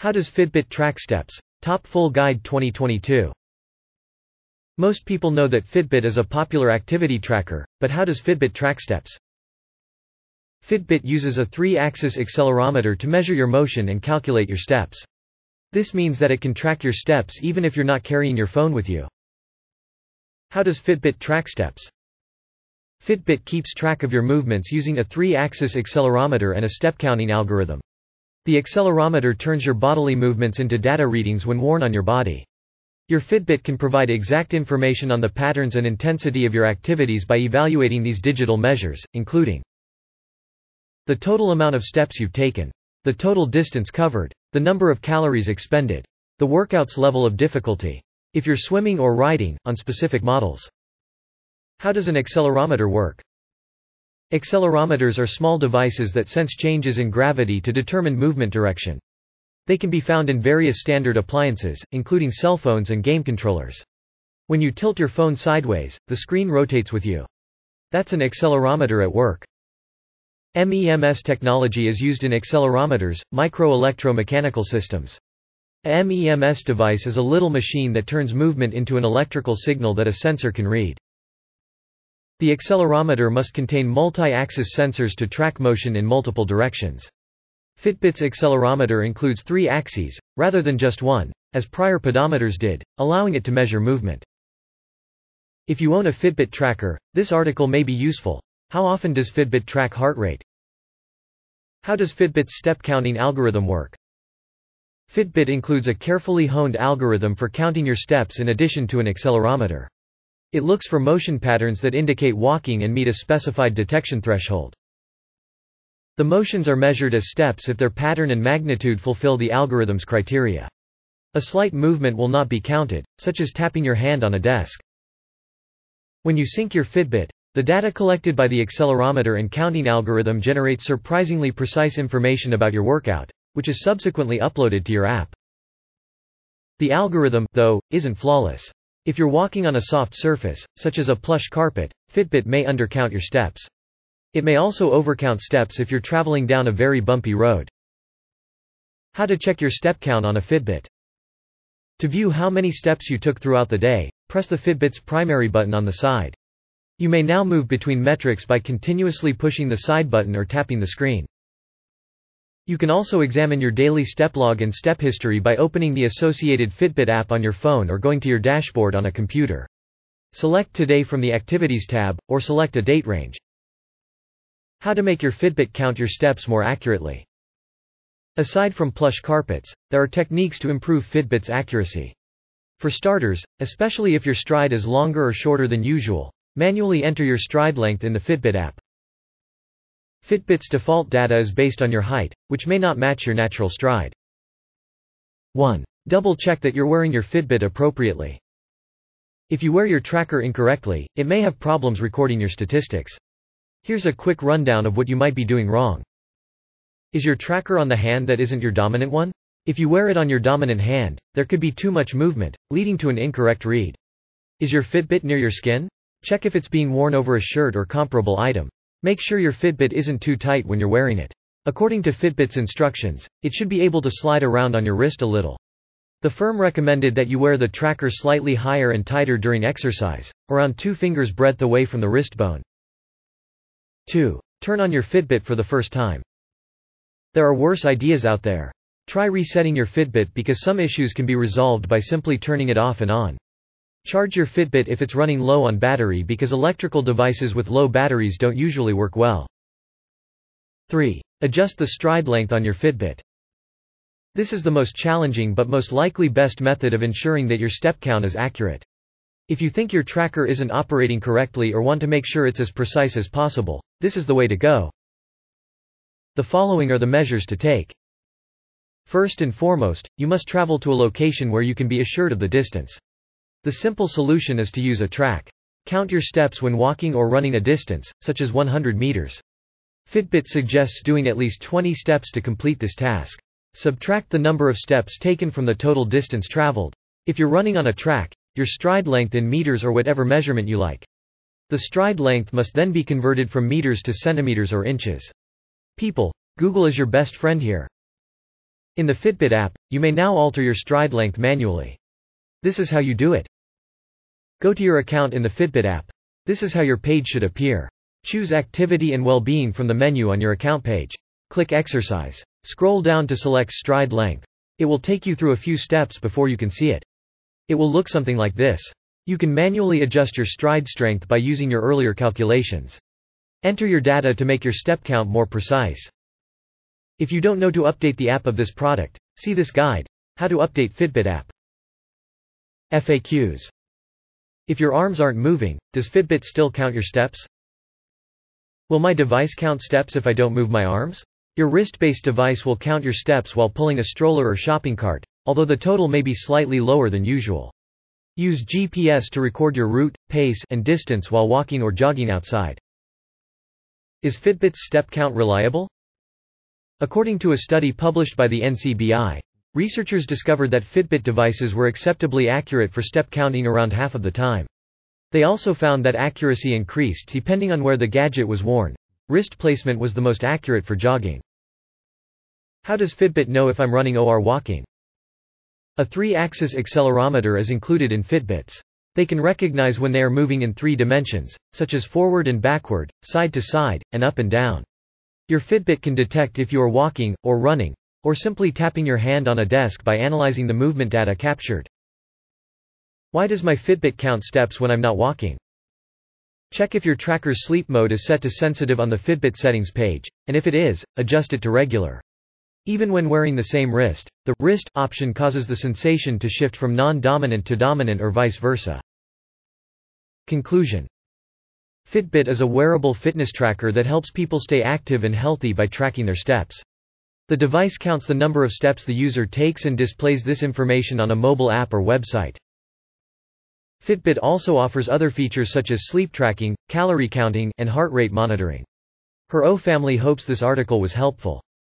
How does Fitbit track steps? Top Full Guide 2022. Most people know that Fitbit is a popular activity tracker, but how does Fitbit track steps? Fitbit uses a three-axis accelerometer to measure your motion and calculate your steps. This means that it can track your steps even if you're not carrying your phone with you. How does Fitbit track steps? Fitbit keeps track of your movements using a three-axis accelerometer and a step-counting algorithm. The accelerometer turns your bodily movements into data readings when worn on your body. Your Fitbit can provide exact information on the patterns and intensity of your activities by evaluating these digital measures, including the total amount of steps you've taken. The total distance covered. The number of calories expended. The workout's level of difficulty. If you're swimming or riding, on specific models. How does an accelerometer work? Accelerometers are small devices that sense changes in gravity to determine movement direction. They can be found in various standard appliances, including cell phones and game controllers. When you tilt your phone sideways, the screen rotates with you. That's an accelerometer at work. MEMS technology is used in accelerometers, micro-electro-mechanical systems. A MEMS device is a little machine that turns movement into an electrical signal that a sensor can read. The accelerometer must contain multi-axis sensors to track motion in multiple directions. Fitbit's accelerometer includes three axes, rather than just one, as prior pedometers did, allowing it to measure movement. If you own a Fitbit tracker, this article may be useful. How often does Fitbit track heart rate? How does Fitbit's step counting algorithm work? Fitbit includes a carefully honed algorithm for counting your steps in addition to an accelerometer. It looks for motion patterns that indicate walking and meet a specified detection threshold. The motions are measured as steps if their pattern and magnitude fulfill the algorithm's criteria. A slight movement will not be counted, such as tapping your hand on a desk. When you sync your Fitbit, the data collected by the accelerometer and counting algorithm generates surprisingly precise information about your workout, which is subsequently uploaded to your app. The algorithm, though, isn't flawless. If you're walking on a soft surface, such as a plush carpet, Fitbit may undercount your steps. It may also overcount steps if you're traveling down a very bumpy road. How to check your step count on a Fitbit. To view how many steps you took throughout the day, press the Fitbit's primary button on the side. You may now move between metrics by continuously pushing the side button or tapping the screen. You can also examine your daily step log and step history by opening the associated Fitbit app on your phone or going to your dashboard on a computer. Select Today from the Activities tab, or select a date range. How to make your Fitbit count your steps more accurately. Aside from plush carpets, there are techniques to improve Fitbit's accuracy. For starters, especially if your stride is longer or shorter than usual, Manually enter your stride length in the Fitbit app. Fitbit's default data is based on your height, which may not match your natural stride. 1. Double check that you're wearing your Fitbit appropriately. If you wear your tracker incorrectly, it may have problems recording your statistics. Here's a quick rundown of what you might be doing wrong. Is your tracker on the hand that isn't your dominant one? If you wear it on your dominant hand, there could be too much movement, leading to an incorrect read. Is your Fitbit near your skin? Check if it's being worn over a shirt or comparable item. Make sure your Fitbit isn't too tight when you're wearing it. According to Fitbit's instructions, it should be able to slide around on your wrist a little. The firm recommended that you wear the tracker slightly higher and tighter during exercise, around two fingers breadth away from the wrist bone. 2. Turn on your Fitbit for the first time. There are worse ideas out there. Try resetting your Fitbit because some issues can be resolved by simply turning it off and on. Charge your Fitbit if it's running low on battery because electrical devices with low batteries don't usually work well. 3. Adjust the stride length on your Fitbit. This is the most challenging but most likely best method of ensuring that your step count is accurate. If you think your tracker isn't operating correctly or want to make sure it's as precise as possible, this is the way to go. The following are the measures to take. First and foremost, you must travel to a location where you can be assured of the distance. The simple solution is to use a track. Count your steps when walking or running a distance, such as 100 meters. Fitbit suggests doing at least 20 steps to complete this task. Subtract the number of steps taken from the total distance traveled. If you're running on a track, your stride length in meters or whatever measurement you like. The stride length must then be converted from meters to centimeters or inches. People, Google is your best friend here. In the Fitbit app, you may now alter your stride length manually. This is how you do it. Go to your account in the Fitbit app. This is how your page should appear. Choose Activity and Well-being from the menu on your account page. Click Exercise. Scroll down to select stride length. It will take you through a few steps before you can see it. It will look something like this. You can manually adjust your stride strength by using your earlier calculations. Enter your data to make your step count more precise. If you don't know to update the app of this product, see this guide, How to Update Fitbit app. FAQs. If your arms aren't moving, does Fitbit still count your steps? Will my device count steps if I don't move my arms? Your wrist-based device will count your steps while pulling a stroller or shopping cart, although the total may be slightly lower than usual. Use GPS to record your route, pace, and distance while walking or jogging outside. Is Fitbit's step count reliable? According to a study published by the NCBI, researchers discovered that Fitbit devices were acceptably accurate for step counting around half of the time. They also found that accuracy increased depending on where the gadget was worn. Wrist placement was the most accurate for jogging. How does Fitbit know if I'm running or walking? A three-axis accelerometer is included in Fitbits. They can recognize when they are moving in three dimensions, such as forward and backward, side to side, and up and down. Your Fitbit can detect if you are walking, or running, or simply tapping your hand on a desk by analyzing the movement data captured. Why does my Fitbit count steps when I'm not walking? Check if your tracker's sleep mode is set to sensitive on the Fitbit settings page, and if it is, adjust it to regular. Even when wearing the same wrist, the wrist option causes the sensation to shift from non-dominant to dominant or vice versa. Conclusion Fitbit is a wearable fitness tracker that helps people stay active and healthy by tracking their steps. The device counts the number of steps the user takes and displays this information on a mobile app or website. Fitbit also offers other features such as sleep tracking, calorie counting, and heart rate monitoring. Her O family hopes this article was helpful.